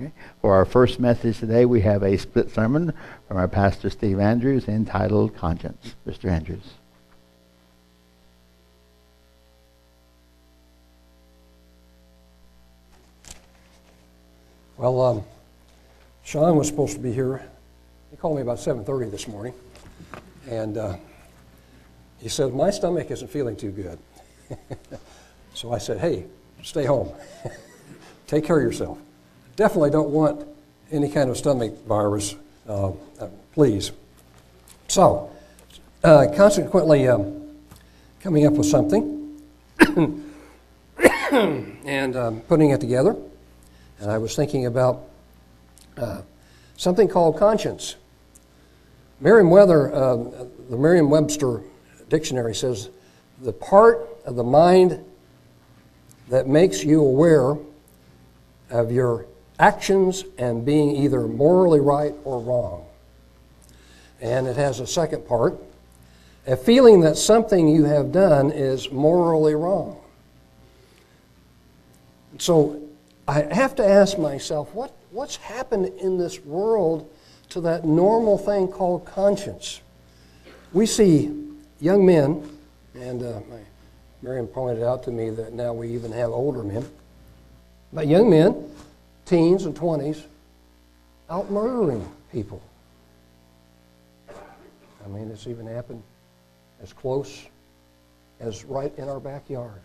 Okay. For our first message today, we have a split sermon from our pastor Steve Andrews entitled Conscience. Mr. Andrews. Well, um, Sean was supposed to be here. He called me about 7:30 this morning, and uh, he said my stomach isn't feeling too good. so I said, "Hey, stay home. Take care of yourself. Definitely don't want any kind of stomach virus, uh, uh, please." So, uh, consequently, um, coming up with something and um, putting it together, and I was thinking about uh, something called conscience. Merriam-Webster, uh, the Merriam-Webster dictionary says the part of the mind that makes you aware of your actions and being either morally right or wrong. And it has a second part a feeling that something you have done is morally wrong. So I have to ask myself what, what's happened in this world to that normal thing called conscience? We see young men, and uh, Miriam pointed out to me that now we even have older men, but young men, teens and 20s, out murdering people. I mean, it's even happened as close as right in our backyard.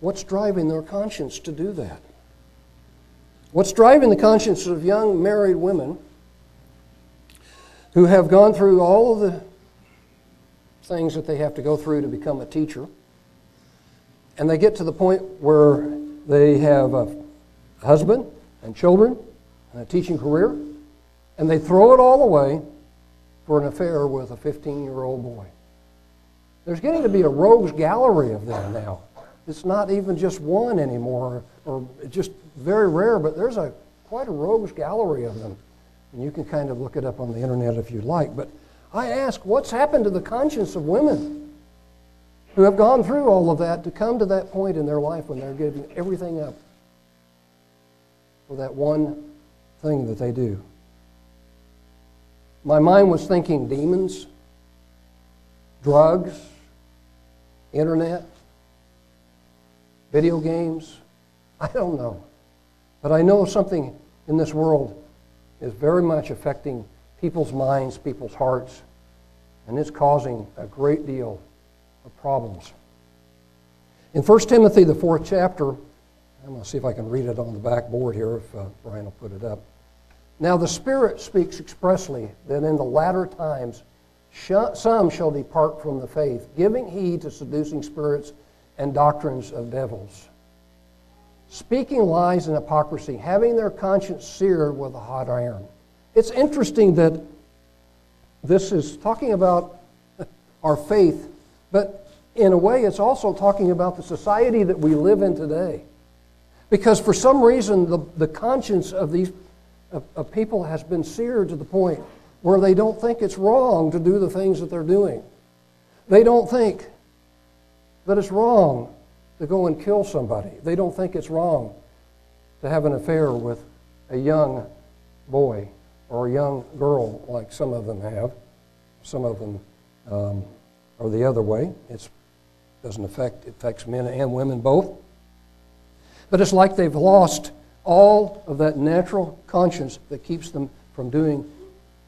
What's driving their conscience to do that? What's driving the conscience of young married women who have gone through all of the things that they have to go through to become a teacher, and they get to the point where they have a husband and children and a teaching career, and they throw it all away for an affair with a 15 year old boy. There's getting to be a rogues gallery of them now. It's not even just one anymore, or just very rare, but there's a quite a rogues gallery of them. And you can kind of look it up on the internet if you like. But I ask, what's happened to the conscience of women who have gone through all of that to come to that point in their life when they're giving everything up for that one thing that they do? My mind was thinking demons, drugs, internet, video games. I don't know. But I know something in this world is very much affecting people's minds, people's hearts, and it's causing a great deal of problems. In 1 Timothy, the fourth chapter, I'm going to see if I can read it on the back board here, if uh, Brian will put it up. Now, the Spirit speaks expressly that in the latter times some shall depart from the faith, giving heed to seducing spirits and doctrines of devils, speaking lies and hypocrisy, having their conscience seared with a hot iron. It's interesting that this is talking about our faith, but in a way, it's also talking about the society that we live in today. Because for some reason, the, the conscience of these of, of people has been seared to the point where they don't think it's wrong to do the things that they're doing. They don't think that it's wrong to go and kill somebody. They don't think it's wrong to have an affair with a young boy or a young girl, like some of them have. Some of them um, are the other way. It doesn't affect it affects men and women both. But it's like they've lost all of that natural conscience that keeps them from doing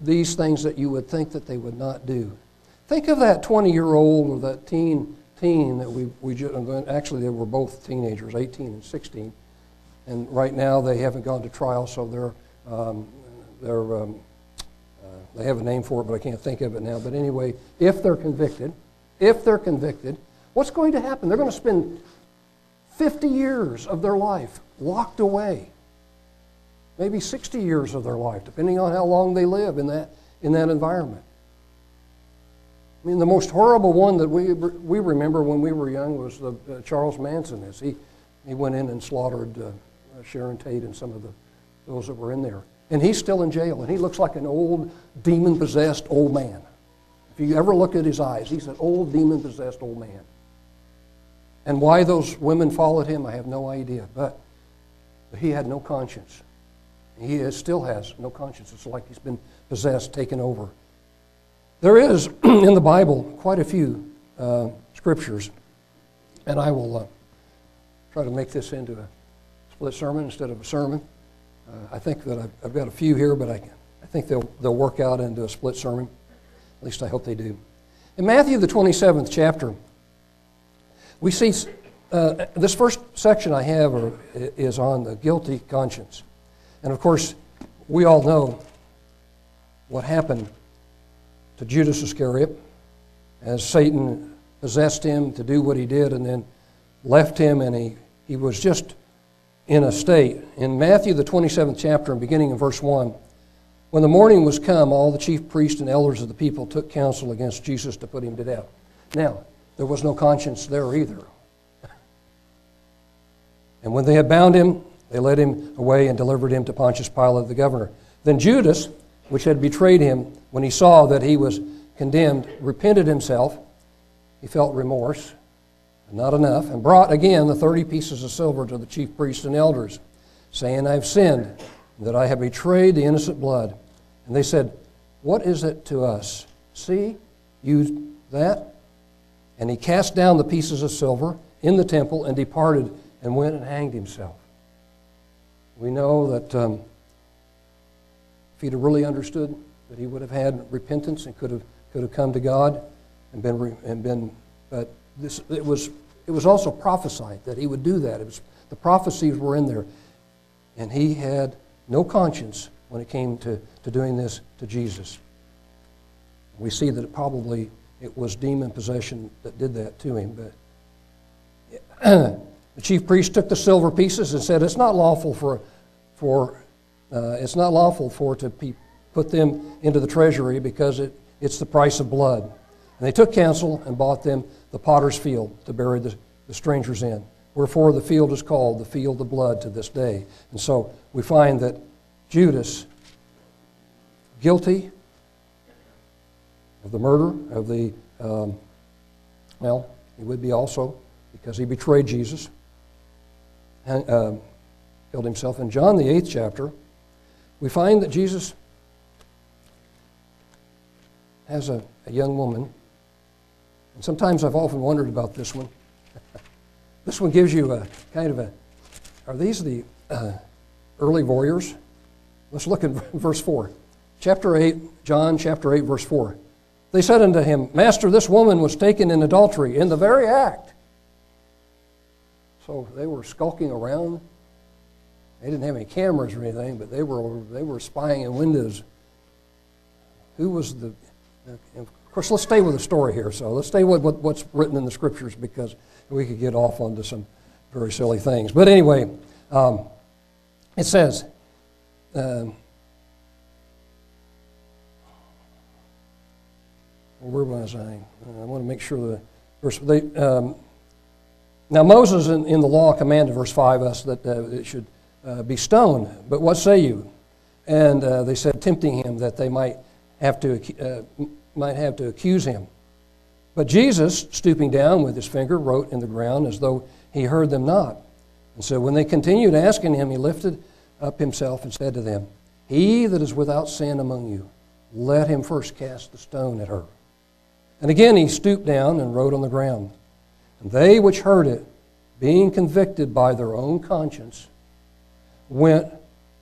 these things that you would think that they would not do. Think of that 20 year old or that teen teen that we, we just, actually they were both teenagers, 18 and 16. And right now they haven't gone to trial, so they're, um, they're, um, uh, they have a name for it, but I can't think of it now. But anyway, if they're convicted, if they're convicted, what's going to happen? They're going to spend 50 years of their life locked away. Maybe 60 years of their life, depending on how long they live in that, in that environment. I mean, the most horrible one that we, we remember when we were young was the, uh, Charles Manson. As he, he went in and slaughtered uh, Sharon Tate and some of the, those that were in there. And he's still in jail, and he looks like an old, demon possessed old man. If you ever look at his eyes, he's an old, demon possessed old man. And why those women followed him, I have no idea. But But he had no conscience. He is, still has no conscience. It's like he's been possessed, taken over. There is in the Bible quite a few uh, scriptures, and I will uh, try to make this into a split sermon instead of a sermon. Uh, I think that I've, I've, got a few here, but I, I think they'll, they'll work out into a split sermon. At least I hope they do. In Matthew, the 27th chapter, we see uh, this first section I have are, is on the guilty conscience. And of course, we all know what happened to Judas Iscariot as Satan possessed him to do what he did and then left him, and he, he was just in a state. In Matthew, the 27th chapter, and beginning in verse 1, when the morning was come, all the chief priests and elders of the people took counsel against Jesus to put him to death. Now, there was no conscience there either. And when they had bound him, they led him away and delivered him to Pontius Pilate, the governor. Then Judas, which had betrayed him, when he saw that he was condemned, repented himself. He felt remorse, not enough, and brought again the thirty pieces of silver to the chief priests and elders, saying, I have sinned, that I have betrayed the innocent blood. And they said, What is it to us? See, you that? And he cast down the pieces of silver in the temple and departed and went and hanged himself. We know that um, if he'd have really understood that he would have had repentance and could have, could have come to God and been, and been but this, it, was, it was also prophesied that he would do that. It was, the prophecies were in there. And he had no conscience when it came to, to doing this to Jesus. We see that it probably it was demon possession that did that to him. But the chief priest took the silver pieces and said, "It's not lawful for for uh, it's not lawful for to be, put them into the treasury because it, it's the price of blood." And they took counsel and bought them the potter's field to bury the, the strangers in. Wherefore the field is called the field of blood to this day. And so we find that Judas, guilty of the murder of the, um, well, he would be also because he betrayed Jesus, and, uh, killed himself. In John, the eighth chapter, we find that Jesus has a, a young woman. And sometimes I've often wondered about this one. this one gives you a kind of a, are these the uh, early warriors? Let's look at verse 4. Chapter 8, John chapter 8, verse 4. They said unto him, Master, this woman was taken in adultery in the very act. So they were skulking around. They didn't have any cameras or anything, but they were, they were spying in windows. Who was the. Of course, let's stay with the story here. So let's stay with what's written in the scriptures because we could get off onto some very silly things. But anyway, um, it says, um, where was I? I want to make sure the verse. They, um, now Moses in, in, the law commanded, verse five, us that uh, it should uh, be stoned. But what say you? And uh, they said, tempting him that they might have to uh, might have to accuse him. But Jesus, stooping down with his finger, wrote in the ground as though he heard them not. And so when they continued asking him, he lifted up himself and said to them, He that is without sin among you, let him first cast the stone at her. And again he stooped down and wrote on the ground. And they which heard it, being convicted by their own conscience, went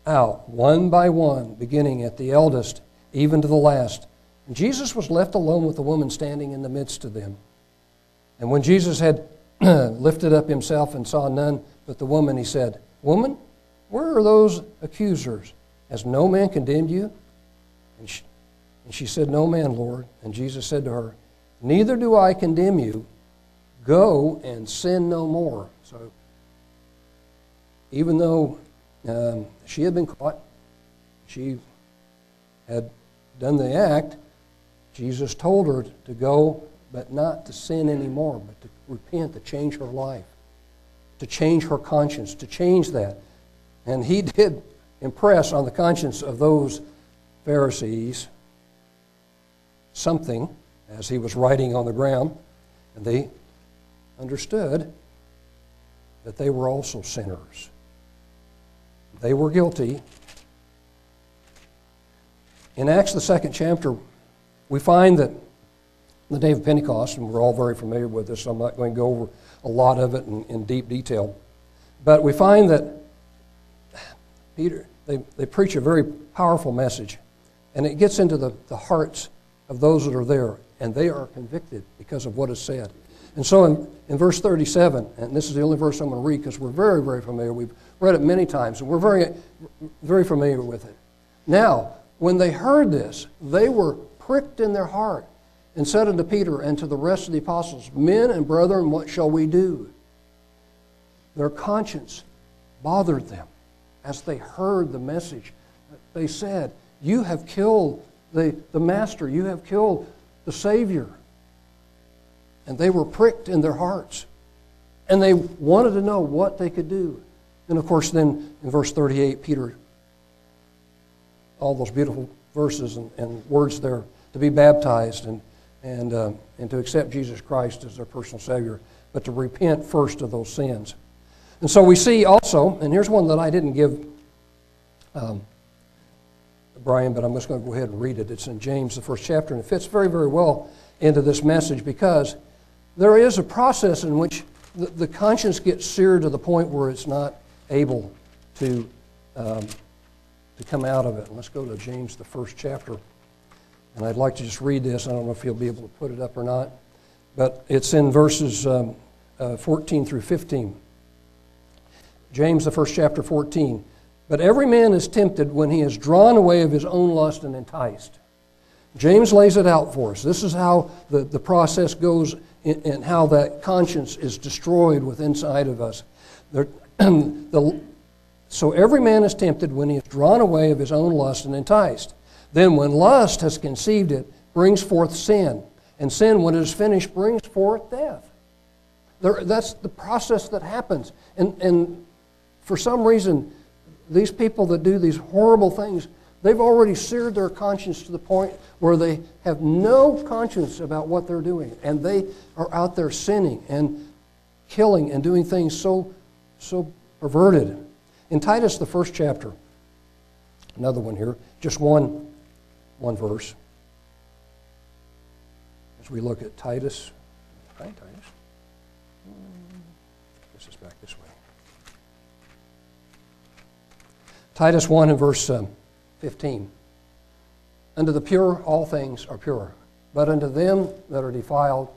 out one by one, beginning at the eldest, even to the last. And Jesus was left alone with the woman standing in the midst of them. And when Jesus had lifted up himself and saw none but the woman, he said, Woman, where are those accusers? Has no man condemned you? And she, and she said, No man, Lord. And Jesus said to her, Neither do I condemn you. Go and sin no more. So, even though um, she had been caught, she had done the act, Jesus told her to go, but not to sin anymore, but to repent, to change her life, to change her conscience, to change that. And he did impress on the conscience of those Pharisees something as he was writing on the ground, and they understood that they were also sinners. they were guilty. In Acts, the second chapter, we find that the day of Pentecost, and we're all very familiar with this, so I'm not going to go over a lot of it in, in deep detail. But we find that Peter, they, they preach a very powerful message, and it gets into the, the hearts of those that are there, and they are convicted because of what is said. And so in, in verse 37, and this is the only verse I'm going to read because we're very, very familiar. We've read it many times, and we're very, very familiar with it. Now, when they heard this, they were pricked in their heart and said unto Peter and to the rest of the apostles, Men and brethren, what shall we do? Their conscience bothered them as they heard the message. They said, You have killed the, the Master, you have killed the Savior. And they were pricked in their hearts. And they wanted to know what they could do. And of course, then in verse 38, Peter, all those beautiful verses and, and words there to be baptized and, and, uh, and to accept Jesus Christ as their personal Savior, but to repent first of those sins. And so we see also, and here's one that I didn't give um, Brian, but I'm just going to go ahead and read it. It's in James, the first chapter, and it fits very, very well into this message because there is a process in which the, the conscience gets seared to the point where it's not able to, um, to come out of it. And let's go to James, the first chapter. And I'd like to just read this. I don't know if you'll be able to put it up or not. But it's in verses um, uh, 14 through 15. James, the first chapter, 14. But every man is tempted when he is drawn away of his own lust and enticed. James lays it out for us. This is how the, the process goes and how that conscience is destroyed within inside of us. the, so every man is tempted when he is drawn away of his own lust and enticed. Then, when lust has conceived it, brings forth sin. And sin, when it is finished, brings forth death. There, that's the process that happens. And, and for some reason, these people that do these horrible things, they've already seared their conscience to the point where they have no conscience about what they're doing. And they are out there sinning and killing and doing things so, so perverted. In Titus, the first chapter, another one here, just one, one verse. As we look at Titus, hi Titus. This is back this way. Titus 1 and verse um, 15. Unto the pure all things are pure, but unto them that are defiled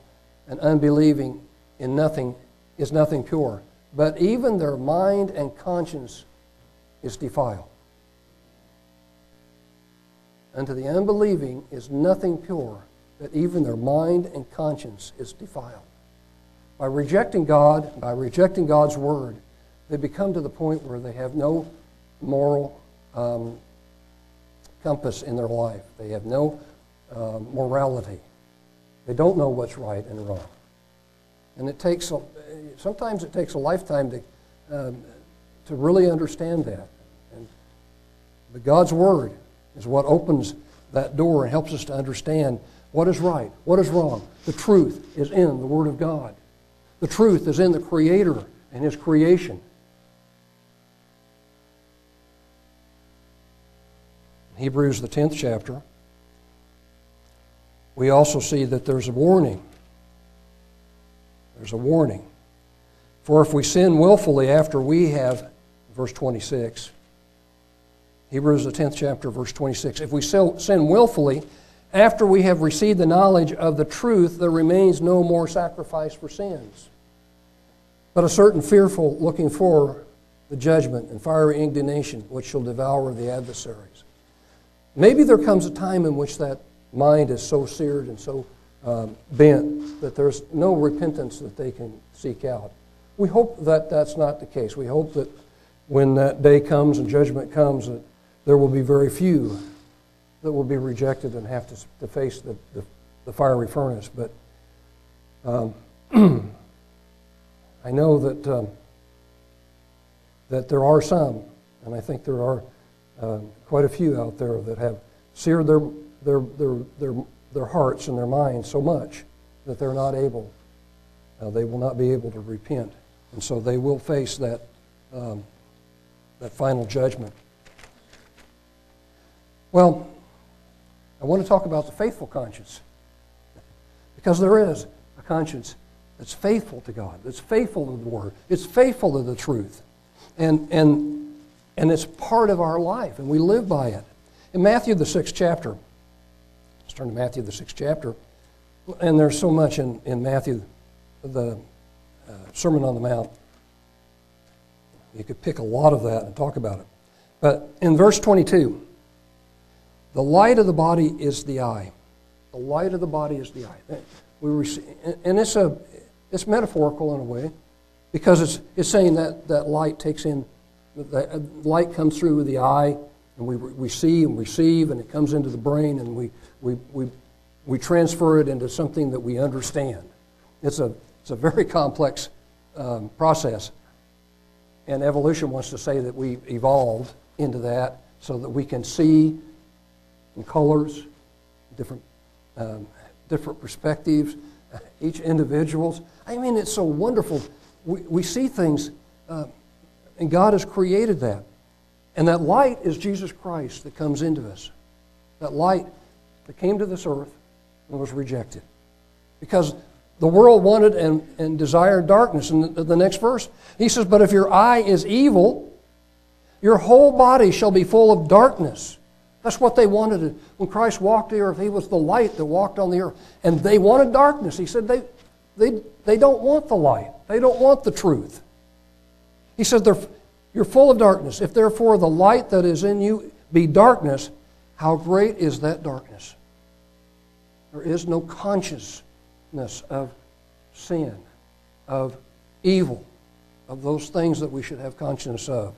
and unbelieving in nothing is nothing pure, but even their mind and conscience is defiled. Unto the unbelieving is nothing pure, but even their mind and conscience is defiled. By rejecting God, by rejecting God's word, they become to the point where they have no moral um, compass in their life. They have no uh, morality. They don't know what's right and wrong. And it takes, a, sometimes it takes a lifetime to, um, to really understand that. And, but God's Word is what opens that door and helps us to understand what is right, what is wrong. The truth is in the Word of God. The truth is in the Creator and His creation. Hebrews, the 10th chapter, we also see that there's a warning. There's a warning. For if we sin willfully after we have, verse 26, Hebrews, the 10th chapter, verse 26, if we sin willfully after we have received the knowledge of the truth, there remains no more sacrifice for sins, but a certain fearful looking for the judgment and fiery indignation which shall devour the adversaries. Maybe there comes a time in which that mind is so seared and so um, bent that there's no repentance that they can seek out. We hope that that's not the case. We hope that when that day comes and judgment comes, that there will be very few that will be rejected and have to, to face the, the, the, fiery furnace. But um, I know that, um, that there are some, and I think there are uh, quite a few out there that have seared their, their, their, their, their hearts and their minds so much that they're not able, uh, they will not be able to repent. And so they will face that, um, that final judgment. Well, I want to talk about the faithful conscience. Because there is a conscience that's faithful to God, that's faithful to the Word, it's faithful to the truth. And, and, and it's part of our life, and we live by it. In Matthew, the sixth chapter, let's turn to Matthew, the sixth chapter, and there's so much in, in Matthew, the uh, Sermon on the Mount. You could pick a lot of that and talk about it. But in verse 22, the light of the body is the eye. The light of the body is the eye. We receive, and it's, a, it's metaphorical in a way because it's, it's saying that, that light takes in, the light comes through the eye and we, we see and receive and it comes into the brain and we, we, we, we transfer it into something that we understand. It's a, it's a very complex um, process. And evolution wants to say that we evolved into that so that we can see in colors, different, um, different perspectives, each individual's. I mean, it's so wonderful. We, we see things, uh, and God has created that. And that light is Jesus Christ that comes into us. That light that came to this earth and was rejected. Because the world wanted and, and desired darkness. In the, the next verse, he says, But if your eye is evil, your whole body shall be full of darkness. That's what they wanted. When Christ walked the earth, he was the light that walked on the earth. And they wanted darkness. He said they, they, they don't want the light, they don't want the truth. He said, You're full of darkness. If therefore the light that is in you be darkness, how great is that darkness? There is no consciousness of sin, of evil, of those things that we should have conscience of.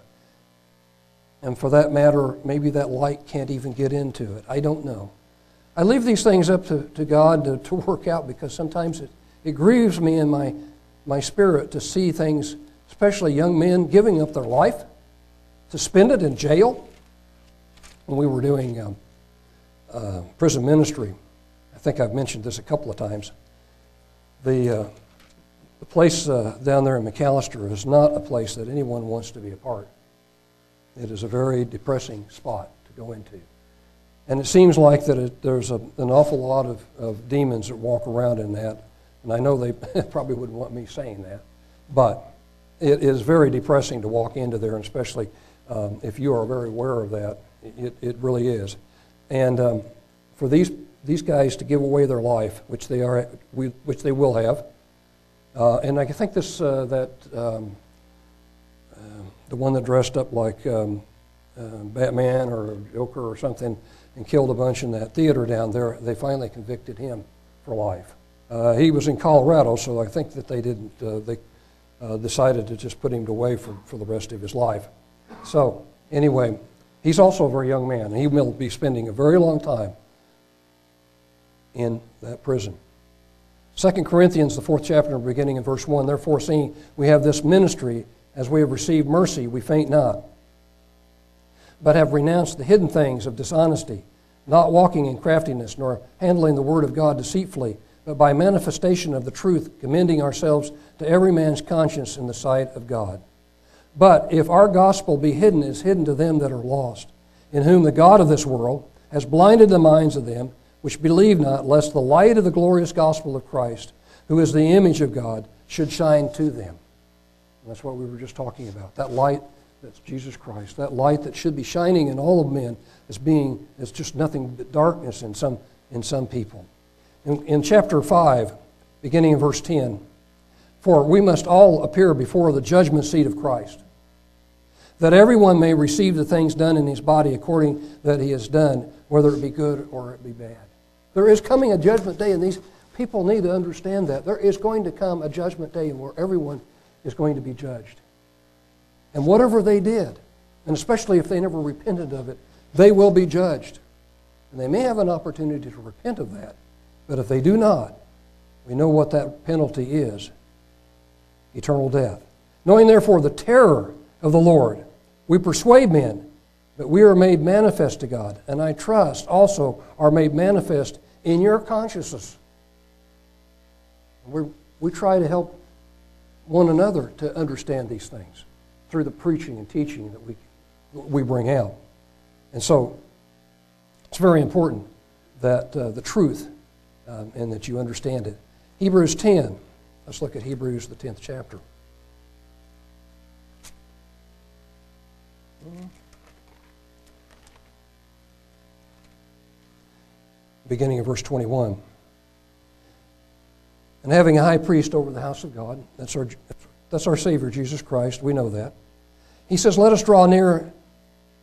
And for that matter, maybe that light can't even get into it. I don't know. I leave these things up to, to God to, to work out because sometimes it, it grieves me in my, my spirit to see things, especially young men giving up their life to spend it in jail. When we were doing um, uh, prison ministry, I think I've mentioned this a couple of times. The, uh, the place uh, down there in McAlester is not a place that anyone wants to be a part. It is a very depressing spot to go into. And it seems like that it, there's a, an awful lot of, of demons that walk around in that. And I know they probably wouldn't want me saying that. But it is very depressing to walk into there, and especially um, if you are very aware of that. It, it really is. And um, for these, these guys to give away their life, which they, are, which they will have, uh, and I think this, uh, that um, the one that dressed up like um, uh, Batman or Joker or something and killed a bunch in that theater down there, they finally convicted him for life. Uh, he was in Colorado, so I think that they didn't, uh, they uh, decided to just put him away for, for the rest of his life. So, anyway, he's also a very young man. He will be spending a very long time in that prison. 2 Corinthians, the fourth chapter, beginning in verse 1, therefore, seeing we have this ministry, as we have received mercy, we faint not, but have renounced the hidden things of dishonesty, not walking in craftiness, nor handling the word of God deceitfully, but by manifestation of the truth, commending ourselves to every man's conscience in the sight of God. But if our gospel be hidden, is hidden to them that are lost, in whom the God of this world has blinded the minds of them which believe not, lest the light of the glorious gospel of Christ, who is the image of God, should shine to them. And that's what we were just talking about. That light that's Jesus Christ. That light that should be shining in all of men is being is just nothing but darkness in some in some people. In, in chapter five, beginning in verse ten, for we must all appear before the judgment seat of Christ, that everyone may receive the things done in his body according that he has done, whether it be good or it be bad. There is coming a judgment day, and these people need to understand that. There is going to come a judgment day where everyone is going to be judged. And whatever they did, and especially if they never repented of it, they will be judged. And they may have an opportunity to repent of that. But if they do not, we know what that penalty is eternal death. Knowing therefore the terror of the Lord, we persuade men, but we are made manifest to God, and I trust also are made manifest in your consciousness. we we try to help one another to understand these things through the preaching and teaching that we, we bring out. And so it's very important that uh, the truth um, and that you understand it. Hebrews 10. Let's look at Hebrews, the 10th chapter. Beginning of verse 21. And having a high priest over the house of God, that's our, that's our Savior, Jesus Christ, we know that. He says, Let us draw near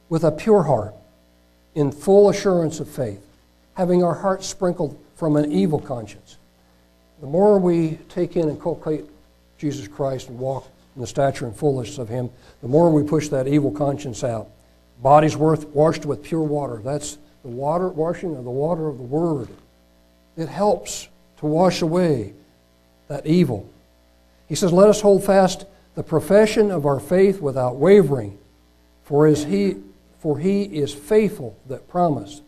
with a pure heart, in full assurance of faith, having our hearts sprinkled from an evil conscience. The more we take in and cultivate Jesus Christ and walk in the stature and fullness of Him, the more we push that evil conscience out. Bodies worth washed with pure water. That's the water washing of the water of the Word. It helps to wash away that evil. He says, Let us hold fast the profession of our faith without wavering, for, is he, for he is faithful that promised.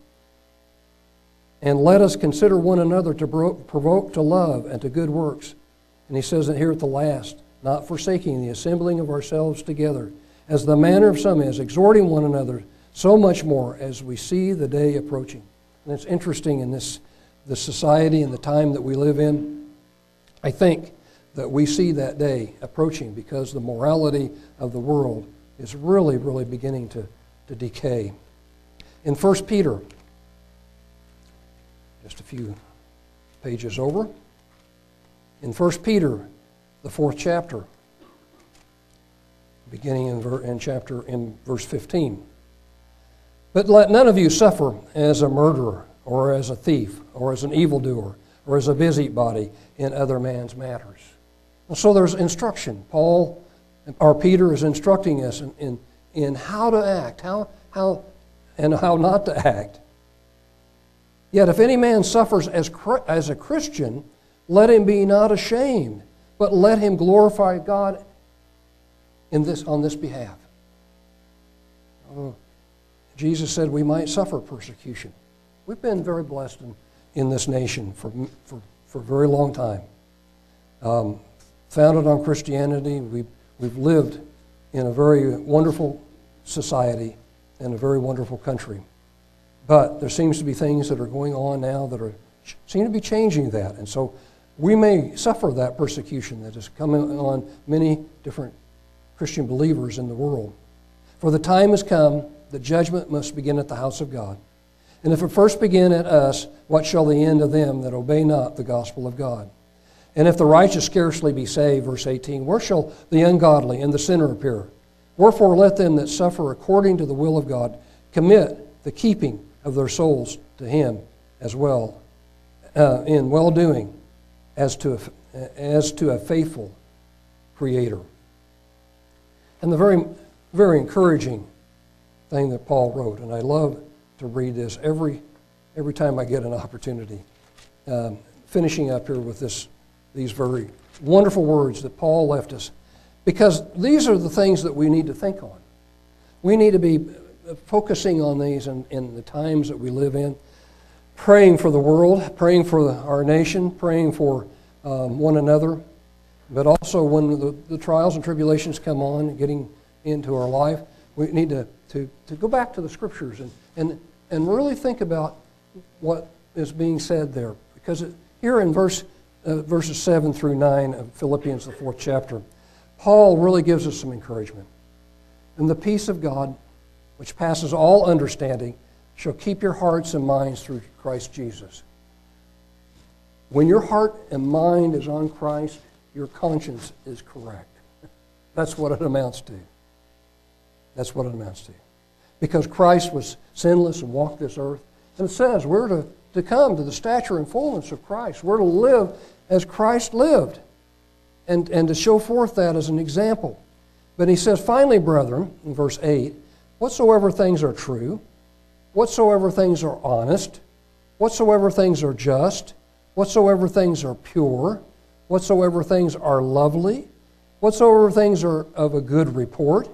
And let us consider one another to provoke to love and to good works. And he says it here at the last, not forsaking the assembling of ourselves together, as the manner of some is, exhorting one another, so much more as we see the day approaching. And it's interesting in this, this society and the time that we live in. I think that we see that day approaching because the morality of the world is really, really beginning to, to decay. In 1 Peter, just a few pages over, in 1 Peter, the fourth chapter, beginning in, ver- in chapter in verse 15. But let none of you suffer as a murderer, or as a thief, or as an evildoer, or as a busybody in other man's matters. And so there's instruction. Paul or Peter is instructing us in, in, in how to act, how, how, and how not to act. Yet if any man suffers as, as a Christian, let him be not ashamed, but let him glorify God in this, on this behalf. Oh, Jesus said we might suffer persecution. We've been very blessed in, in this nation for, for, for a very long time. Um, founded on Christianity, we've, we've lived in a very wonderful society and a very wonderful country. But there seems to be things that are going on now that are seem to be changing that. And so we may suffer that persecution that is coming on many different Christian believers in the world. For the time has come that judgment must begin at the house of God. And if it first begin at us, what shall the end of them that obey not the gospel of God? And if the righteous scarcely be saved, verse 18, where shall the ungodly and the sinner appear? Wherefore let them that suffer according to the will of God commit the keeping of their souls to Him as well, uh, in well doing as to, a, as to a faithful Creator. And the very, very encouraging thing that Paul wrote, and I love to read this every, every time I get an opportunity. Um, finishing up here with this, these very wonderful words that Paul left us, because these are the things that we need to think on. We need to be focusing on these in, in the times that we live in, praying for the world, praying for the, our nation, praying for um, one another, but also when the, the trials and tribulations come on, getting into our life, we need to, to, to go back to the scriptures and, and, and really think about what is being said there. Because it, here in verse, uh, verses 7 through 9 of Philippians, the fourth chapter, Paul really gives us some encouragement. And the peace of God, which passes all understanding, shall keep your hearts and minds through Christ Jesus. When your heart and mind is on Christ, your conscience is correct. That's what it amounts to. That's what it amounts to. Because Christ was sinless and walked this earth. And it says we're to, to come to the stature and fullness of Christ. We're to live as Christ lived and, and to show forth that as an example. But he says, finally, brethren, in verse 8, whatsoever things are true, whatsoever things are honest, whatsoever things are just, whatsoever things are pure, whatsoever things are lovely, whatsoever things are of a good report,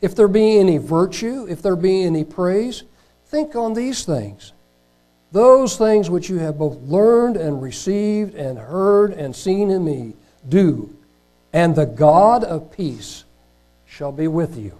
if there be any virtue, if there be any praise, think on these things. Those things which you have both learned and received and heard and seen in me, do, and the God of peace shall be with you.